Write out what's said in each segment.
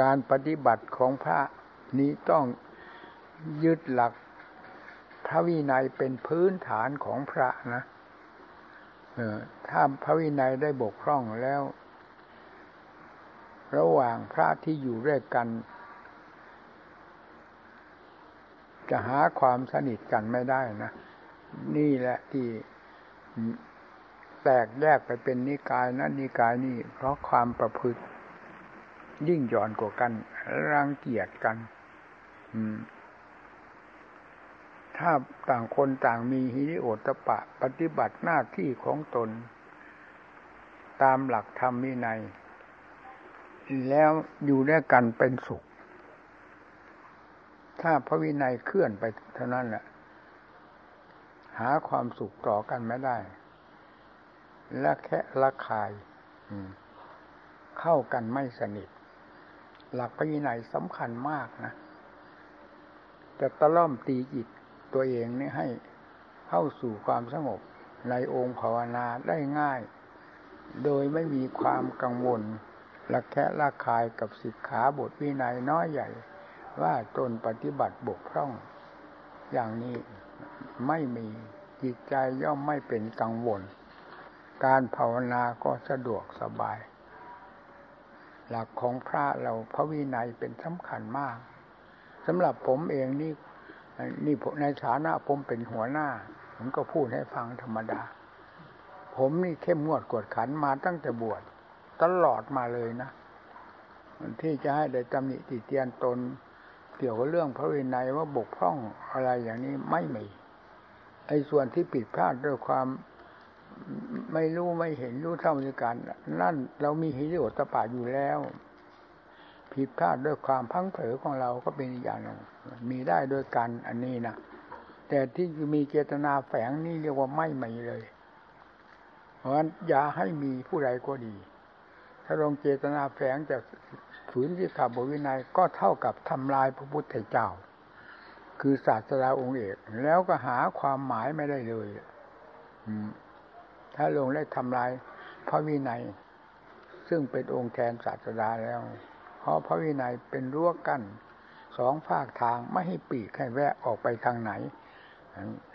การปฏิบัติของพระนี้ต้องยึดหลักพระวินัยเป็นพื้นฐานของพระนะถ้าพระวินัยได้บกพร่องแล้ว ระหว่างพระที่อยู่ด้วยกัน จะหาความสนิทกันไม่ได้นะ นี่แหละที่แตกแยกไปเป็นนิกายนั้นนิกายนี่เพราะความประพฤติ ยิ่งหย่อนกว่ากัน รังเกียจกันถ้าต่างคนต่างมีฮิริโอตปะ ปฏิบัติหน้าที่ของตน ตามหลักธรรมวินัย แล้วอยู่ด้วยกันเป็นสุข ถ้าพระวินัยเคลื่อนไปเท่านั้นแหละหาความสุขต่อกันไม่ได้ และแค่ละคาย เข้ากันไม่สนิท หลักพระวินัยสำคัญมากนะจะตะล่อมตีจิตตัวเองนี่ให้เข้าสู่ความสงบในองค์ภาวนาได้ง่าย โดยไม่มีความกังวลละแคะละคายกับสิกขาบทวินัยน้อยใหญ่ ว่าตนปฏิบัติบกพร่อง อย่างนี้ไม่มีจิตใจย่อมไม่เป็นกังวล การภาวนาก็สะดวกสบาย หลักของพระเราพระวินัยเป็นสำคัญมากสำหรับผมเองนี่นี่ในฐานะผมเป็นหัวหน้า ผมก็พูดให้ฟังธรรมดา ผมนี่เข้มงวดกวดขันมาตั้งแต่บวชตลอดมาเลยนะที่จะให้ได้ตำหนิติเตียนตนเกี่ยวกับเรื่องพระวินัยว่าบกพร่องอะไรอย่างนี้ไม่มีไอ้ส่วนที่ผิดพลาดด้วยความ ไม่รู้ไม่เห็นรู้เท่าในการนั่นเรามีหิริโอตปาอยู่แล้ว ผิดพลาดด้วยความพังเผลอของเราก็เป็นอีกอย่างหนึ่งมีได้โดยกันอันนี้นะแต่ที่มีเจตนาแฝงนี่เรียกว่าไม่มีเลย เพราะฉะนั้นอย่าให้มีผู้ใดก็ดี ถ้าลงเจตนาแฝงจากฝืนที่ขาบวินัยก็เท่ากับทำลายพระพุทธเจ้า คือศาสดาองค์เอก แล้วก็หาความหมายไม่ได้เลย ถ้าลงได้ทำลายพระวินัย ซึ่งเป็นองค์แทนศาสดาแล้ว เพราะพระวินัยเป็นรั้วกั้นสองฝากทางไม่ให้ปีกให้แวะออกไปทางไหน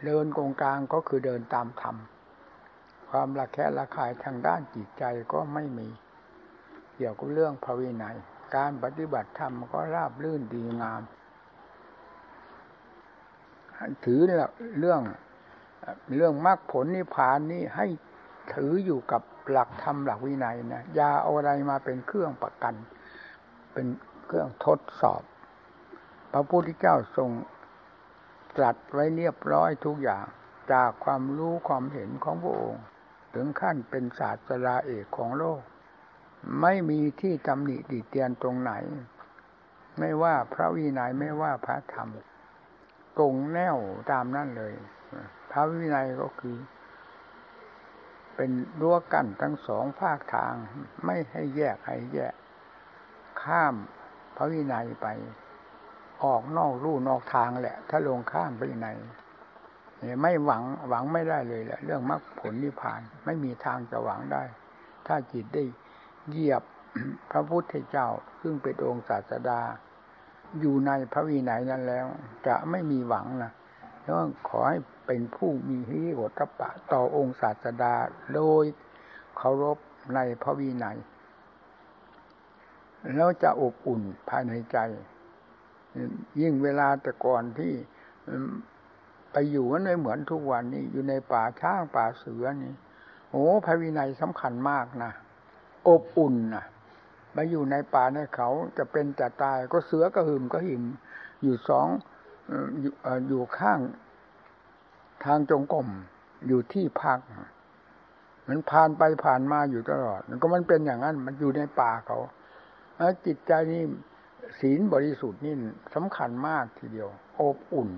เดินกงกลางก็คือเดินตามธรรม ความระแคะระคายทางด้านจิตใจก็ไม่มี เกี่ยวกับเรื่องพระวินัย การปฏิบัติธรรมก็ราบลื่นดีงาม ถือเรื่องเรื่องมรรคผลนิพพานนี้ให้ ถืออยู่กับหลักธรรมหลักวินัยนะอย่าเอาอะไรมาเป็นเครื่องประกัน เป็นเครื่องทดสอบ พระพุทธเจ้าทรงตรัสไว้เรียบร้อยทุกอย่างจากความรู้ความเห็นของพระองค์ ถึงขั้นเป็นศาสตราเอกของโลก ไม่มีที่ตำหนิดีเตียนตรงไหน ไม่ว่าพระวินัยไม่ว่าพระธรรมตรงแนวตามนั่นเลย พระวินัยก็คือ เป็นรั้วกั้นทั้งสองภาคทางไม่ให้แยกให้แยก ข้ามพระวินัยไป ออกนอกรูนอกทางแหละ ถ้าลงข้ามพระวินัยไม่หวังหวังไม่ได้เลยแหละ เรื่องมรรคผลนิพพาน ไม่มีทางจะหวังได้ ถ้าจิตได้เหยียบพระพุทธเจ้าซึ่งเป็นองค์ศาสดา อยู่ในพระวินัยนั้นแล้ว จะไม่มีหวังนะ เพราะขอให้เป็นผู้มีฮิริโอตปะ ต่อองค์ศาสดาโดยเคารพในพระวินัยแล้วจะอบอุ่นภายในใจ ยิ่งเวลาแต่ก่อนที่ไปอยู่กันไม่เหมือนทุกวันนี้ อยู่ในป่าช้างป่าเสือนี่โอ้พระวินัยสำคัญมากนะอบอุ่นนะมาอยู่ในป่าในเขาจะเป็นจะตายก็เสือก็หึมก็หิมอยู่สอง อยู่ข้างทางจงกรมอยู่ที่พัก มันผ่านไปผ่านมาอยู่ตลอดมันก็มันเป็นอย่างนั้น มันอยู่ในป่าเขาจิตใจนี่ศีลบริสุทธิ์นี่สำคัญมากทีเดียวอบอุ่น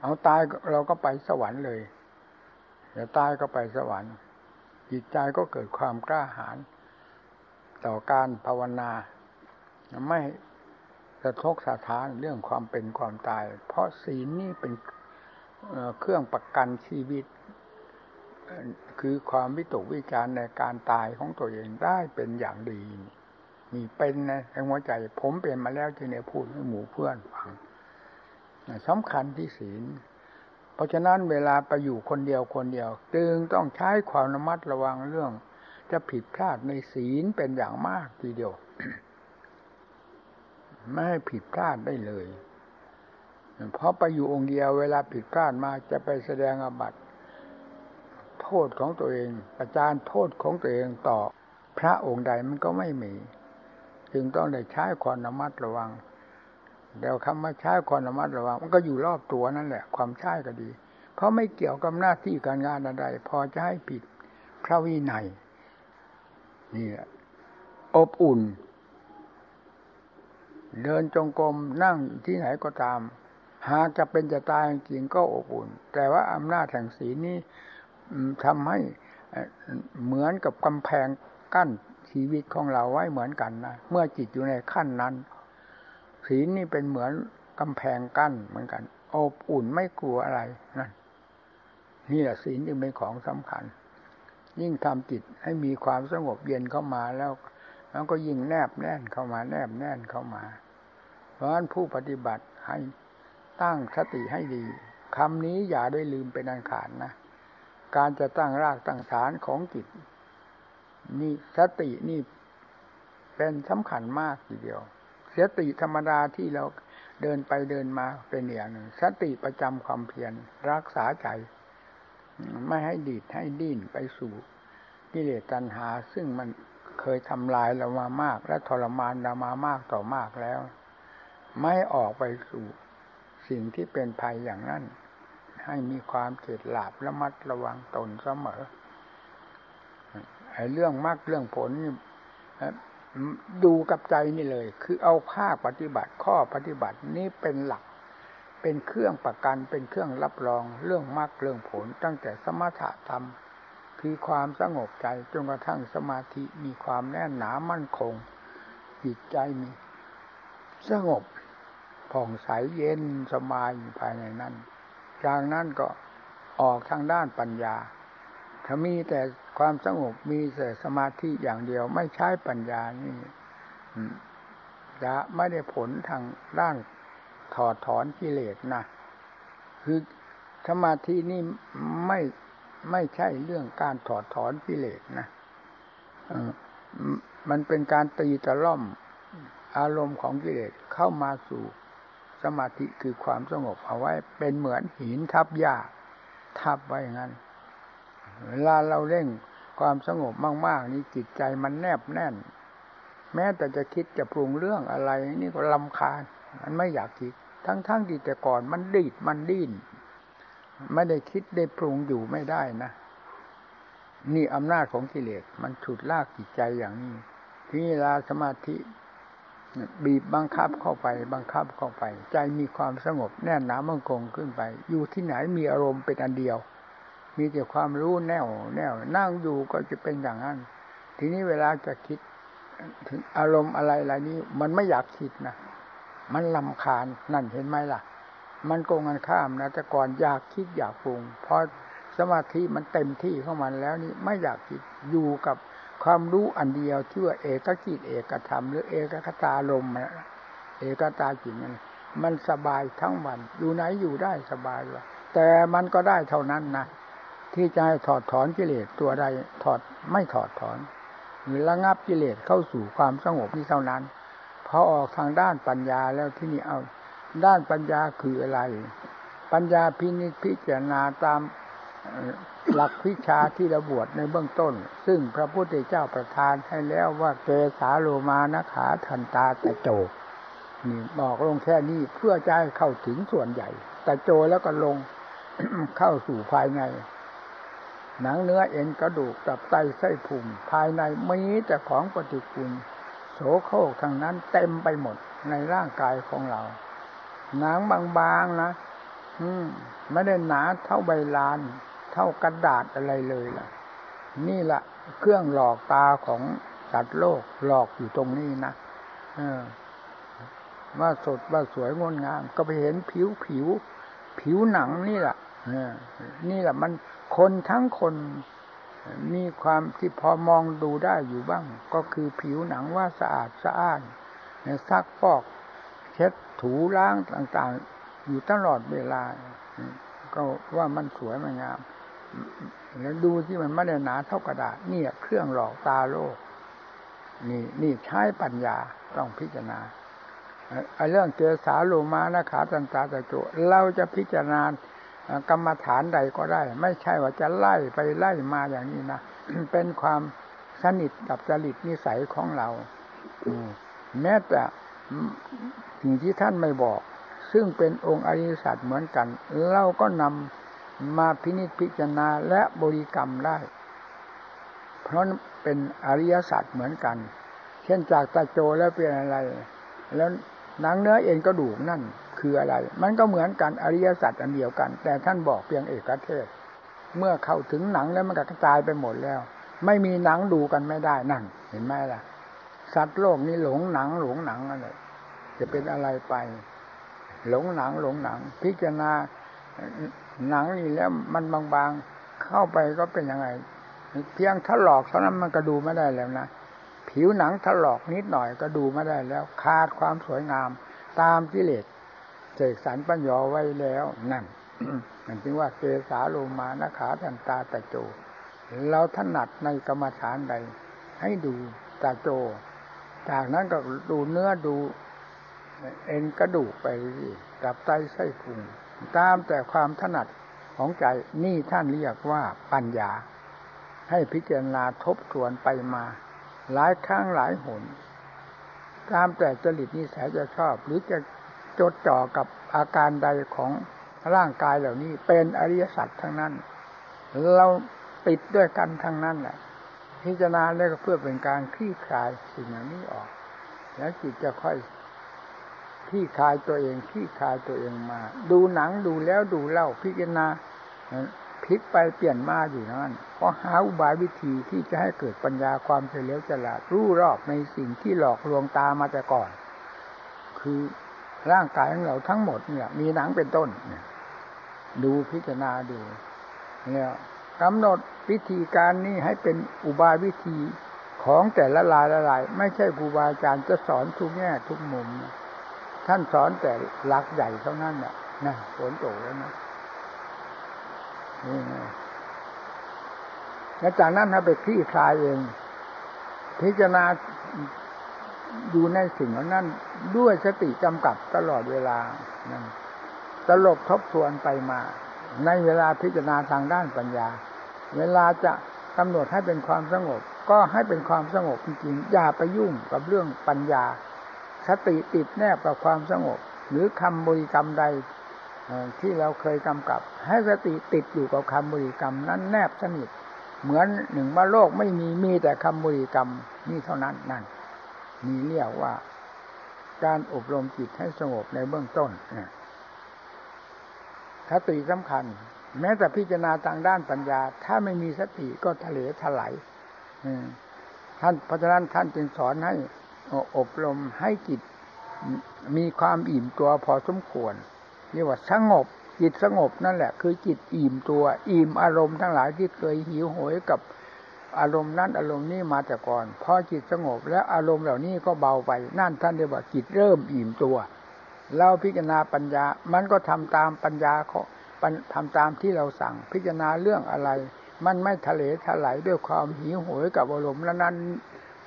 เอาตายเราก็ไปสวรรค์เลยเดี๋ยวตายก็ไปสวรรค์ จิตใจก็เกิดความกล้าหาญต่อการภาวนาไม่ สะทกสะท้านเรื่องความเป็นความตาย เพราะศีลนี่เป็นเครื่องประกันชีวิต คือความวิตกวิจารในการตายของตัวเองได้เป็นอย่างดีมีเป็นนะในหัวใจผมเป็นมาแล้วจึงได้พูดให้หมู่เพื่อนฟังสำคัญที่ศีล เพราะฉะนั้นเวลาไปอยู่คนเดียวคนเดียว จึงต้องใช้ความระมัดระวังเรื่อง จะผิดพลาดในศีลเป็นอย่างมากทีเดียว ไม่ให้ผิดพลาดได้เลย เพราะไปอยู่องค์เดียวเวลาผิดพลาดมาจะไปแสดงอบัตโทษของตัวเองอาจารย์โทษของตัวเองต่อพระองค์ใดมันก็ไม่มี จึงต้องได้ใช้ความระมัดระวังเดี๋ยวคำว่าใช้ความระมัดระวัง มันก็อยู่รอบตัวนั่นแหละ ความใช้ก็ดี เพราะไม่เกี่ยวกับหน้าที่การงานอะไรพอจะให้ผิดพระวินัยนี่แหละอบอุ่น เดินจงกรมนั่งที่ไหนก็ตาม หากจะเป็นจะตายจริงก็อบอุ่น แต่ว่าอำนาจแห่งศีลนี้ทำให้เหมือนกับกำแพงกั้นชีวิตของเราไว้เหมือนกันนะเมื่อจิตอยู่ในขั้นนั้น ศีลนี่เป็นเหมือนกำแพงกั้นเหมือนกันอบอุ่นไม่กลัวอะไรนั่นนี่แหละศีลจึงเป็นของสำคัญ ยิ่งทำจิตให้มีความสงบเย็นเข้ามาแล้ว แล้วก็ยิ่งแนบแน่นเข้ามา แนบแน่นเข้ามา เพราะฉะนั้นผู้ปฏิบัติให้ตั้งสติให้ดีคำนี้อย่าได้ลืมเป็นอันขาดนะ การจะตั้งรากตั้งฐานของจิตนี่สตินี่เป็นสำคัญมากทีเดียวสติธรรมดาที่เราเดินไปเดินมาเป็นอย่างหนึ่งสติประจำความเพียรรักษาใจ ไม่ให้ดีดให้ดิ้นไปสู่กิเลสตัณหา ซึ่งมัน เคยทำลายเรามามาก และทรมานเรามามากต่อมากแล้ว ไม่ออกไปสู่สิ่งที่เป็นภัยอย่างนั้น ให้มีความเฉดหลาบระมัดระวังตนเสมอไอ้เรื่องมากเรื่องผลดูกับใจนี่เลย คือเอาภาคปฏิบัติข้อปฏิบัตินี้เป็นหลัก เป็นเครื่องประกันเป็นเครื่องรับรอง เรื่องมรรคเรื่องผล ตั้งแต่สมถะธรรม คือความสงบใจจนกระทั่งสมาธิมีความแน่นหนามั่นคง จิตใจมี สงบผ่องใสเย็นสบายอยู่ภายในนั้น จากนั้นก็ออกทางด้านปัญญา ถ้ามีแต่ความสงบมีแต่สมาธิอย่างเดียวไม่ใช้ปัญญานี่จะไม่ได้ผลทางด้านถอดถอนกิเลสนะคือสมาธินี่ไม่ ไม่ใช่เรื่องการถอดถอนกิเลสนะมันเป็นการตีตะล่อมอารมณ์ของกิเลสเข้ามาสู่สมาธิคือความสงบเอาไว้ เป็นเหมือนหินทับหญ้าทับไว้งั้น เวลาเราเร่งความสงบมาก ๆ นี่จิตใจมันแนบแน่น แม้แต่จะคิดจะปรุงเรื่องอะไร นี่ก็ลำคาญ มันไม่อยากคิด ทั้งๆที่แต่ก่อนมันดีดมันดิ้น ไม่ได้คิดได้ปรุงอยู่ไม่ได้นะนี่อำนาจของกิเลสมันฉุดลากจิตใจอย่างนี้ ที่เวลาสมาธิ บีบบังคับเข้าไป บังคับเข้าไป ใจมีความสงบแน่นหนามั่นคงขึ้นไป อยู่ที่ไหนมีอารมณ์เป็นอันเดียว มีแต่ความรู้แน่วแน่วนั่งอยู่ก็จะเป็นอย่างนั้น ทีนี้เวลาจะคิดถึงอารมณ์อะไรอะไรนี้ มันไม่อยากคิดนะมันลำคาญนั่นเห็นไหมล่ะ มันโกงกันข้ามนะแต่ก่อนอยากคิดอยากปรุงพอสมาธิมันเต็มที่เข้ามันแล้วนี่ไม่อยากคิดอยู่กับความรู้อันเดียวที่ว่าเอกกิจเอกธรรมหรือเอกคตาลมเอกตาจิตมันมันสบายทั้งวัน อยู่ไหนอยู่ได้สบายว่ะแต่มันก็ได้เท่านั้นนะที่จะให้ถอดถอนกิเลสตัวใดถอดไม่ถอดถอนหรือระงับกิเลสเข้าสู่ความสงบนี้เท่านั้นพอออกทางด้านปัญญาแล้วที่นี่เอา ด้านปัญญาคืออะไร ปัญญาพินิจพิจารณาตามหลักวิชาที่ระบวดในเบื้องต้น ซึ่งพระพุทธเจ้าประทานให้แล้วว่าเกสาโลมานะขาทันตาต่โจนี่บอกลงแค่นี้เพื่อจะให้เข้าถึงส่วนใหญ่ต่โจแล้วก็ลงเข้าสู่ภายใน หนังเนื้อเอ็นกระดูกตับไตไส้พุงภายในมีแต่ของปฏิกูลโสโครกทางนั้นเต็มไปหมดในร่างกายของเรา หนังบางๆนะอืมไม่ได้หนาเท่าใบลาน เท่ากระดาษอะไรเลยล่ะ นี่ละเครื่องหลอกตาของสัตว์โลกหลอกอยู่ตรงนี้นะออว่าสดว่าสวยงดงาม ก็ไปเห็นผิวผิว ผิวหนังนี่แหละนี่แหละมันคนทั้งคนมีความที่พอมองดูได้อยู่บ้าง ก็คือผิวหนังว่าสะอาดสะอ้านซักฟอก เช็ด ถูล้างต่างๆ อยู่ตลอดเวลา ก็ว่ามันสวยมันงาม แล้วดูที่มันไม่ได้หนาเท่ากระดาษนี่เครื่องหลอกตาโลก นี่นี่ใช้ปัญญาต้องพิจารณาเรื่องเจสาโลมานะขาตันตาตะโจเราจะพิจารณากรรมฐานใดก็ได้ ไม่ใช่ว่าจะไล่ไปไล่มาอย่างนี้นะเป็นความสนิทกับจริตนิสัยของเราแม้แต่ สิ่งที่ท่านไม่บอก ซึ่งเป็นองค์อริยสัจเหมือนกัน เราก็นำมาพินิจพิจารณาและบริกรรมได้ เพราะเป็นอริยสัจเหมือนกัน เช่นจากตาโจแล้วเป็นอะไร แล้วหนังเนื้อเอ็นกระดูกนั่นคืออะไร มันก็เหมือนกันอริยสัจอันเดียวกัน แต่ท่านบอกเพียงเอกเทศ เมื่อเข้าถึงหนังแล้วมันก็กระจายไปหมดแล้ว ไม่มีหนังดูกันไม่ได้นั่นเห็นไหมล่ะ สัตว์โลกนี้หลงหนังหลงหนังอะไรจะเป็นอะไรไป หลงหนังหลงหนัง พิจารณาหนังนี่แล้วมันบางๆเข้าไปก็เป็นยังไง เพียงถลอกเท่านั้นมันก็ดูไม่ได้แล้วนะผิวหนังถลอกนิดหน่อยก็ดูไม่ได้แล้ว ขาดความสวยงาม ตามกิเลสเสกสรรปัญญาไว้แล้วนั่นนั่นจึงว่าเกสาโลมานะขาทันตาตะโจ เราถนัดในกรรมฐานใด ให้ดูตาโจ จากนั้นก็ดูเนื้อดู เอ็นกระดูกไปกับไตไส้พุงตามแต่ความถนัดของใจนี่ท่านเรียกว่าปัญญา ให้พิจารณาทบทวนไปมา หลายครั้งหลายหน ตามแต่จริตนิสัยจะชอบ หรือจะจดจ่อกับอาการใดของร่างกายเหล่านี้เป็นอริยสัจทั้งนั้น เราติดด้วยกันทั้งนั้นแหละ พิจารณาแล้วก็เพื่อเป็นการคลี่คลายสิ่งเหล่านี้ออก แล้วจิตจะค่อยคลี่คลายตัวเองคลี่คลายตัวเองมา ดูหนังดูแล้วดูเล่าพิจารณาพลิกไปเปลี่ยนมาอยู่นั่นเพราะหาอุบายวิธีที่จะให้เกิดปัญญาความเฉลียวฉลาดรู้รอบในสิ่งที่หลอกลวงตามาแต่ก่อน คือร่างกายของเราทั้งหมดเนี่ย มีหนังเป็นต้นเนี่ยดูพิจารณาดูเนี่ย กำหนดวิธีการนี้ให้เป็นอุบายวิธีของแต่ละลายละลาย ไม่ใช่ครูบาอาจารย์จะสอนทุกแง่ทุกมุม ท่านสอนแต่หลักใหญ่เท่านั้นเนี่ยนะฝนตกแล้วนะแล้วจากนั้นถ้าไปคลี่คลายเอง พิจารณาดูในสิ่งนั้น ด้วยสติจำกัดตลอดเวลาตลบทบทวนไปมา ในเวลาพิจารณาทางด้านปัญญา เวลาจะกำหนดให้เป็นความสงบ ก็ให้เป็นความสงบจริงๆอย่าไปยุ่งกับเรื่องปัญญา สติติดแนบกับความสงบ หรือคำบริกรรมใดที่เราเคยกำกับ ให้สติติดอยู่กับคำบริกรรมนั้นแนบสนิทเหมือนหนึ่งว่าโลกไม่มีมีแต่คำบริกรรมนี่เท่านั้นนั่นมีเรียกว่าการอบรมจิตให้สงบในเบื้องต้นสติสำคัญ แม้แต่พิจารณาทางด้านปัญญา ถ้าไม่มีสติก็ทะเลถลายท่านเพราะฉะนั้นท่านจึงสอนให้อบรมให้จิตมีความอิ่มตัวพอสมควรเรียกว่าสงบจิตสงบนั่นแหละ คือจิตอิ่มตัว อิ่มอารมณ์ทั้งหลายที่เคยหิวโหยกับอารมณ์นั้นอารมณ์นี้มาแต่ก่อนพอจิตสงบแล้วอารมณ์เหล่านี้ก็เบาไปนั่นท่านเรียกว่าจิตเริ่มอิ่มตัวเราพิจารณาปัญญา มันก็ทำตามปัญญาเขา ทำตามที่เราสั่งพิจารณาเรื่องอะไร มันไม่ทะเลทลายด้วยความหิวโหยกับอารมณ์แล้วนั้น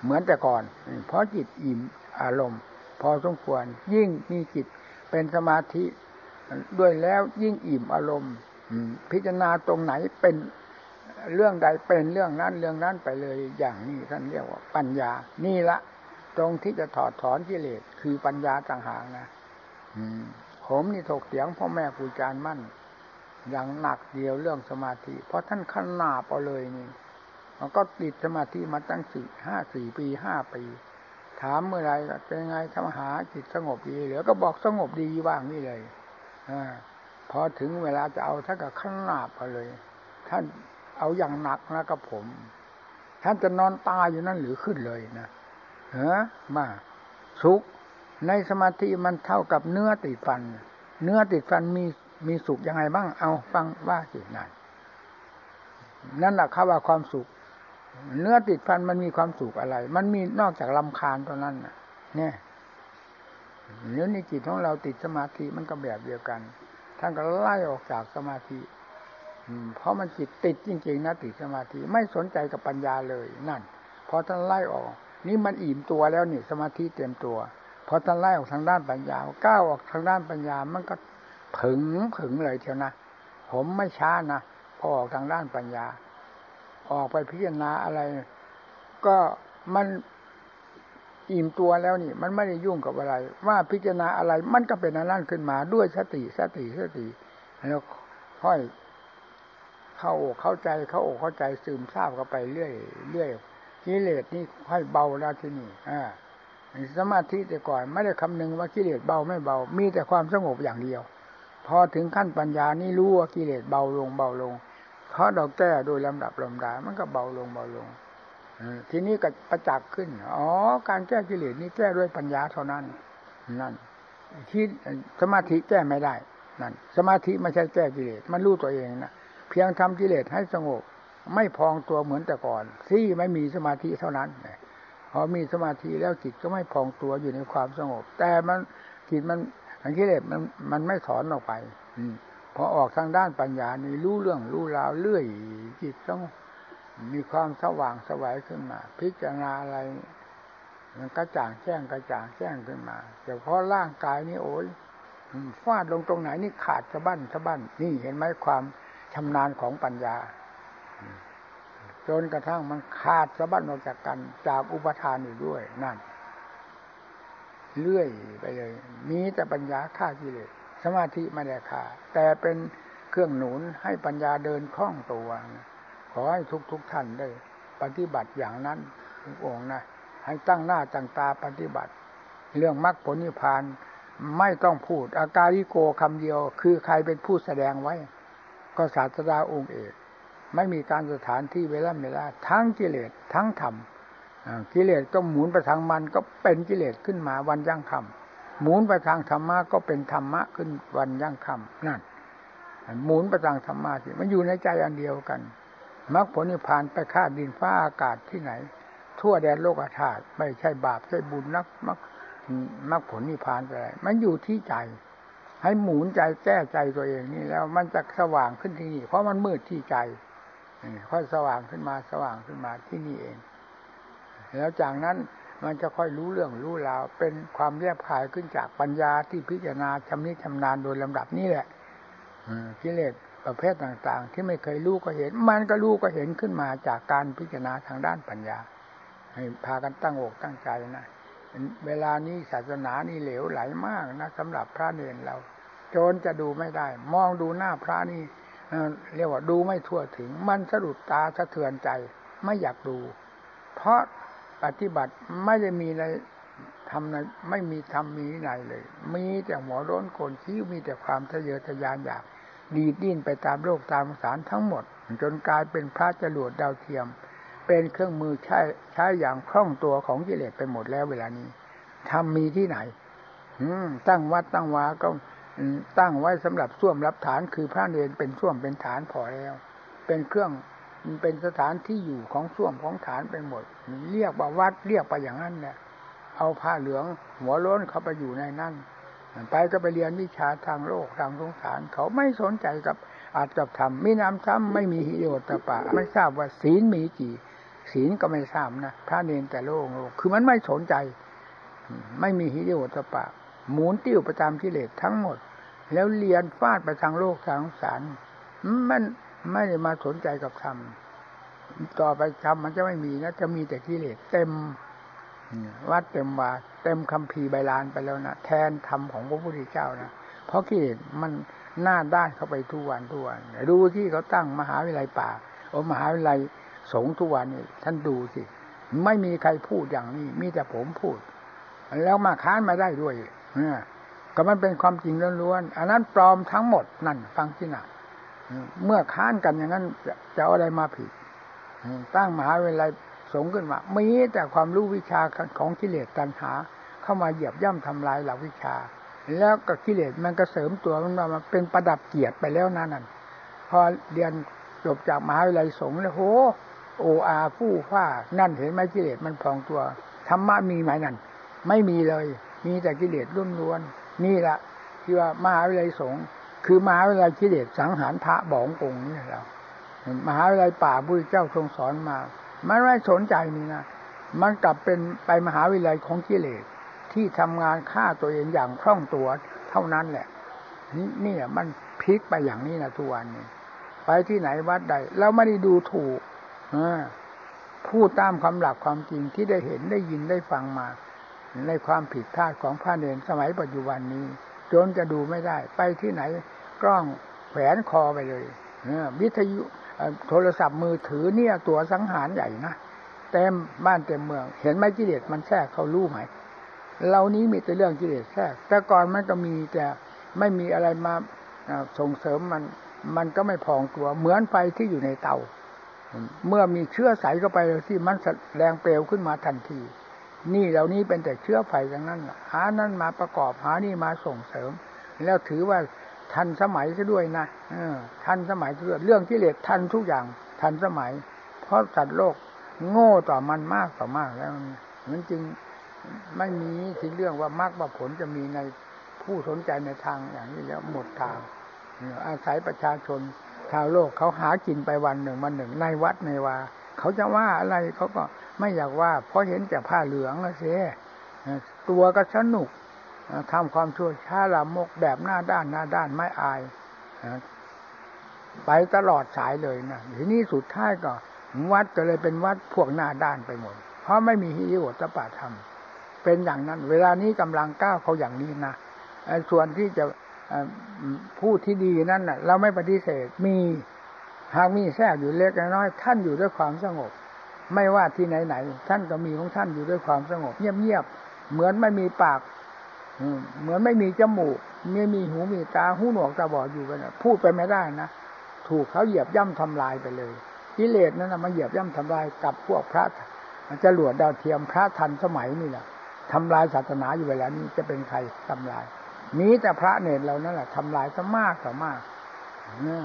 เหมือนแต่ก่อน เพราะจิตอิ่มอารมณ์ พอสมควร ยิ่งมีจิตเป็นสมาธิด้วยแล้วยิ่งอิ่มอารมณ์พิจารณาตรงไหนเป็นเรื่องใดเป็นเรื่องนั้นเรื่องนั้นไปเลยอย่างนี้ท่านเรียกว่าปัญญา นี่ละ ตรงที่จะถอดถอนกิเลสคือปัญญาต่างหากนะผมนี่ถกเถียงพ่อแม่ครูอาจารย์มั่น อย่างหนักเดียวเรื่องสมาธิ เพราะท่านขนาบเอาเลยนี่มันก็ติดสมาธิมาตั้งสี่ห้าสี่ปีห้าปี ถามเมื่อไรเป็นไงทำหาจิตสงบดีเหลือก็บอกสงบดีว่างนี่เลยอพอถึงเวลาจะเอาท่านก็ขนาบเอาเลย ท่านเอาอย่างหนักนะกับผม ท่านจะนอนตายอยู่นั่นหรือขึ้นเลยนะเฮ้มาสุขในสมาธิมันเท่ากับเนื้อติดฟัน เนื้อติดฟันมี มีสุขยังไงบ้าง เอาฟังว่าสินั่นนั่นแหละคำว่าความสุข เนื้อติดพันมันมีความสุขอะไร มันมีนอกจากลำคาญตอนนั้นเนี่ยเนื้อในจิตของเราติดสมาธิมันก็แบบเดียวกันท่านก็ไล่ออกจากสมาธิเพราะมันจิตติดจริง ๆนะติดสมาธิไม่สนใจกับปัญญาเลยนั่นพอท่านไล่ออก นี่มันอิ่มตัวแล้วนี่สมาธิเต็มตัวพอท่านไล่ออกทางด้านปัญญาก้าวออกทางด้านปัญญามันก็ ผึงผึงเลยเทียวนะ ผมไม่ช้านะพอออกทางด้านปัญญา ออกไปพิจารณาอะไร ก็มันอิ่มตัวแล้วนี่ มันไม่ได้ยุ่งกับอะไร ว่าพิจารณาอะไรมันก็เป็นนั่นขึ้นมาด้วยสติสติสติแล้วค่อย เข้าอกเข้าใจเข้าอกเข้าใจซึมซาบเข้าไปเรื่อยเรื่อยกิเลสนี่ค่อยเบาแล้วที่นี่อ่าสมาธิแต่ก่อนไม่ได้คำนึงว่ากิเลสเบาไม่เบา มีแต่ความสงบอย่างเดียว พอถึงขั้นปัญญานี่รู้ว่ากิเลสเบาลงเบาลง เพราะเราแก้โดยลำดับลำดา มันก็เบาลงเบาลงทีนี้ก็ประจักษ์ขึ้น อ๋อ การแก้กิเลสนี่แก้ด้วยปัญญาเท่านั้น นั่น ที่สมาธิแก้ไม่ได้ นั่น สมาธิไม่ใช่แก้กิเลส มันรู้ตัวเองนะ เพียงทำกิเลสให้สงบ ไม่พองตัวเหมือนแต่ก่อน ที่ไม่มีสมาธิเท่านั้นพอมีสมาธิแล้วจิตก็ไม่พองตัวอยู่ในความสงบ แต่มันจิตมัน อันกิเลสมันมันไม่ถอนออกไป อืพอออกทางด้านปัญญานี่รู้เรื่องรู้ราวเรื่อยจิตต้องมีความสว่างสวัยขึ้นมา พิจารณาอะไร มันกระจ่างแจ้งกระจ่างแจ้งขึ้นมาแต่พอร่างกายนี่โอ้ยฟาดลงตรงไหนนี่ขาดสะบั้นสะบั้นนี่เห็นไหมความชำนาญของปัญญา จนกระทั่งมันขาดสะบั้นออกจากกันจากอุปทานอยู่ด้วยนั่น เลื่อยไปเลย มีแต่ปัญญาฆ่ากิเลสสมาธิไม่ได้ฆ่า แต่เป็นเครื่องหนุนให้ปัญญาเดินคล่องตัว ขอให้ทุกทุกท่านได้ ปฏิบัติอย่างนั้นทุกองนะ ให้ตั้งหน้าตั้งตาปฏิบัติ เรื่องมรรคผลนิพพานไม่ต้องพูด อาการิโกคำเดียว คือใครเป็นผู้แสดงไว้ ก็ศาสดาองค์เอก ไม่มีการสถานที่เวลาเวลาทั้งกิเลสทั้งธรรม กิเลสก็หมุนไปทางมันก็เป็นกิเลสขึ้นมาวันยั่งคำหมุนไปทางธรรมะก็เป็นธรรมะขึ้นวันยั่งคำนั่นหมุนไปทางธรรมะสิมันอยู่ในใจอันเดียวกันมรรคผลนิพพานไปฆ่าดินฟ้าอากาศที่ไหน ทั่วแดนโลกธาตุไม่ใช่บาปใช่บุญนักมรรคมรรคผลนิพพานอะไรมันอยู่ที่ใจ ให้หมุนใจแก้ใจตัวเองนี่แล้ว มันจะสว่างขึ้นที่นี่ เพราะมันมืดที่ใจค่อยสว่างขึ้นมาสว่างขึ้นมาที่นี่เอง แล้วจากนั้นมันจะค่อยรู้เรื่องรู้ราวเป็นความแยบคายขึ้นจากปัญญาที่พิจารณาชำนิชำนาญโดยลำดับนี่แหละกิเลสประเภทต่างๆ ที่ไม่เคยรู้ก็เห็น มันก็รู้ก็เห็นขึ้นมาจากการพิจารณาทางด้านปัญญา ให้พากันตั้งอกตั้งใจนะเวลานี้ศาสนานี่เหลวไหลมากนะสำหรับพระเนรเรา โจรจะดูไม่ได้ มองดูหน้าพระนี่เรียกว่าดูไม่ทั่วถึง มันสะดุดตาสะเทือนใจ ไม่อยากดู เพราะ ปฏิบัติไม่ได้มีในทำในไม่มีทำมีไหนเลย มีแต่หัวร้นโกนคิ้วมีแต่ความทะเยอทะยานอยากดีดดิ้นไปตามโลกตามสารทั้งหมด จนกลายเป็นพระจรวดดาวเทียม เป็นเครื่องมือใช้ใช้อย่างคล่องตัวของกิเลสไปหมดแล้วเวลานี้ทำมีที่ไหนตั้งวัดตั้งวาก็ตั้งไว้สำหรับส้วมรับฐานคือพระเนรเป็นส้วมเป็นฐานพอแล้ว เป็นเครื่อง มันเป็นสถานที่อยู่ของส้วมของฐานไปหมด เรียกว่าวัดเรียกไปอย่างนั้นเนี่ยเอาผ้าเหลืองหัวล้นเข้าไปอยู่ในนั้นไปก็ไปเรียนวิชาทางโลกทางสงสาร เขาไม่สนใจกับอาจกับธรรมมีน้ำซ้ำไม่มีฮิโยตปะ ไม่ทราบว่าศีลมีกี่ ศีลก็ไม่ทราบนะพระเนรแต่โลกโลกคือมันไม่สนใจ ไม่มีฮิโยตปะ หมุนติ้วประจำกิเลสทั้งหมด แล้วเรียนฟาดไปทางโลกทางสงสาร มัน ไม่ได้มาสนใจกับธรรมต่อไปธรรมมันจะไม่มีนะจะมีแต่กิเลสเต็มวัดเต็มวาเต็มคำพีใบลานไปแล้วนะแทนธรรมของพระพุทธเจ้านะเพราะกิเลสมันหน้าด้านเข้าไปทุกวันทุกวันดูที่เขาตั้งมหาวิทยาลัยป่าโอ้มหาวิทยาลัยสงทุกวันนี่ท่านดูสิไม่มีใครพูดอย่างนี้ มีแต่ผมพูด แล้วมาค้านมาได้ด้วยเนี่ยก็มันเป็นความจริงล้วนๆอันนั้นปลอมทั้งหมดนั่น ฟังที่หนัก เมื่อค้านกันอย่างนั้นจะเอาอะไรมาผิด ตั้งมหาวิทยาลัยสงขึ้นมา มีแต่ความรู้วิชาของกิเลสตัณหา เข้ามาเหยียบย่ำทำลายหลักวิชา แล้วก็กิเลสมันก็เสริมตัวมันมาเป็นประดับเกียรติไปแล้วนั่นนั่นพอเรียนจบจากมหาวิทยาลัยสงฆ์แล้วโหโออาฟู่ฟ้านั่นเห็นไหมกิเลสมันพองตัวธรรมะมีไหมนั่นไม่มีเลย มีแต่กิเลสล้วน นี่แหละที่ว่ามหาวิทยาลัยสงฆ์ คือมหาวิทยาลัยกิเลสสังหารพระบององค์นี่เรามหาวิทยาลัยป่าพุทธเจ้าทรงสอนมามันไม่สนใจนี่นะมันกลับเป็นไปมหาวิทยาลัยของกิเลสที่ทำงานฆ่าตัวเองอย่างคล่องตัวเท่านั้นแหละ นี่นี่มันพลิกไปอย่างนี้นะทุกวันนี้ไปที่ไหนวัดใดเราไม่ได้ดูถูกพูดตามความหลักความจริงที่ได้เห็นได้ยินได้ฟังมา ในความผิดพลาดของพระเนรสมัยปัจจุบันนี้ จนจะดูไม่ได้ ไปที่ไหน กล้องแขวนคอไปเลยวิทยุโทรศัพท์มือถือเนี่ยตัวสังหารใหญ่นะเต็มบ้านเต็มเมือง เห็นไหมกิเลสมันแทรกเขารู้ไหมเรานี้มีแต่เรื่องกิเลสแทรก แต่ก่อนมันก็มีแต่ไม่มีอะไรมาส่งเสริมมัน มันก็ไม่พองตัว เหมือนไฟที่อยู่ในเตา เมื่อมีเชื้อใสเข้าไปที่มันแรงเปลวขึ้นมาทันที นี่เหล่านี้เป็นแต่เชื้อไฟอย่างนั้นหานั้นมาประกอบหานี่มาส่งเสริม แล้วถือว่าทันสมัยซะด้วยนะทันสมัยเรื่องเรื่องกิเลสทันทุกอย่างทันสมัย เพราะสัตว์โลกโง่ต่อมันมากต่อมากแล้วมันจึงไม่มีที่เรื่องว่ามรรคว่าผลจะมีในผู้สนใจในทางอย่างนี้แล้วหมดทางอาศัยประชาชนชาวโลกเขาหากินไปวันหนึ่งวันหนึ่งในวัดในวาเขาจะว่าอะไรเขาก็ ไม่อยากว่า เพราะเห็นแต่ผ้าเหลืองแล้วเสียตัวก็สนุกทำความชั่วช้าละมกแบบหน้าด้านหน้าด้านไม่อายไปตลอดสายเลยนะทีนี้สุดท้ายก็วัดก็เลยเป็นวัดพวกหน้าด้านไปหมด เพราะไม่มีฮิริโอตปาธรรม เป็นอย่างนั้น เวลานี้กำลังก้าวเขาอย่างนี้นะส่วนที่จะพูดที่ดีนั่นนะเราไม่ปฏิเสธมีหากมีแทรกอยู่เล็กน้อยท่านอยู่ด้วยความสงบ ไม่ว่าที่ไหนไหนท่านก็มีของท่านอยู่ด้วยความสงบ เงียบๆเหมือนไม่มีปากเหมือนไม่มีจมูกไม่มีหูมีตาหูหนวกตาบอดอยู่กันพูดไปไม่ได้นะถูกเขาเหยียบย่ำทำลายไปเลยกิเลสนั้นนะมาเหยียบย่ำทำลายกับพวกพระจะหลวดดาวเทียมพระทันสมัยนี่แหละทำลายศาสนาอยู่เวลานี้จะเป็นใครทำลายมีแต่พระเนรเรานั่นแหละทำลายซะมากต่อมากเนี่ย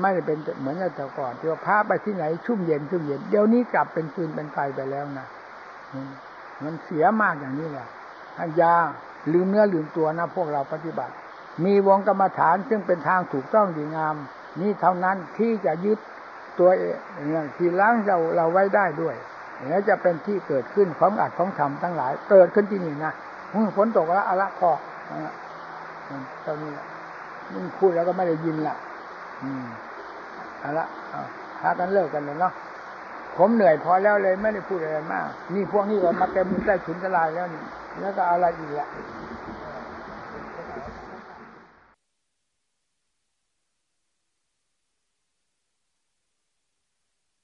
ไม่ได้เป็นเหมือนแต่ก่อนที่ว่าพระไปที่ไหนชุ่มเย็นชุ่มเย็นเดี๋ยวนี้กลับเป็นฟืนเป็นไฟไปแล้วนะมันเสียมากอย่างนี้แหละยาลืมเนื้อลืมตัวนะพวกเราปฏิบัติ มีวงกรรมฐานซึ่งเป็นทางถูกต้องดีงาม นี่เท่านั้นที่จะยึดตัวเองที่ล้างเราเราไว้ได้ด้วยแล้วจะเป็นที่เกิดขึ้นของอัดของทำทั้งหลาย เกิดขึ้นที่นี่นะฝนตกแล้วอะละพอตอนนี้มึงพูดแล้วก็ไม่ได้ยินละ เอาละพากันเลิกกันเลยเนาะผมเหนื่อยพอแล้วเลยไม่ได้พูดอะไรมาก นี่พวกนี้ก็มาเต็มใต้ถุนทลายแล้วนี่แล้วก็อะไรอีกละ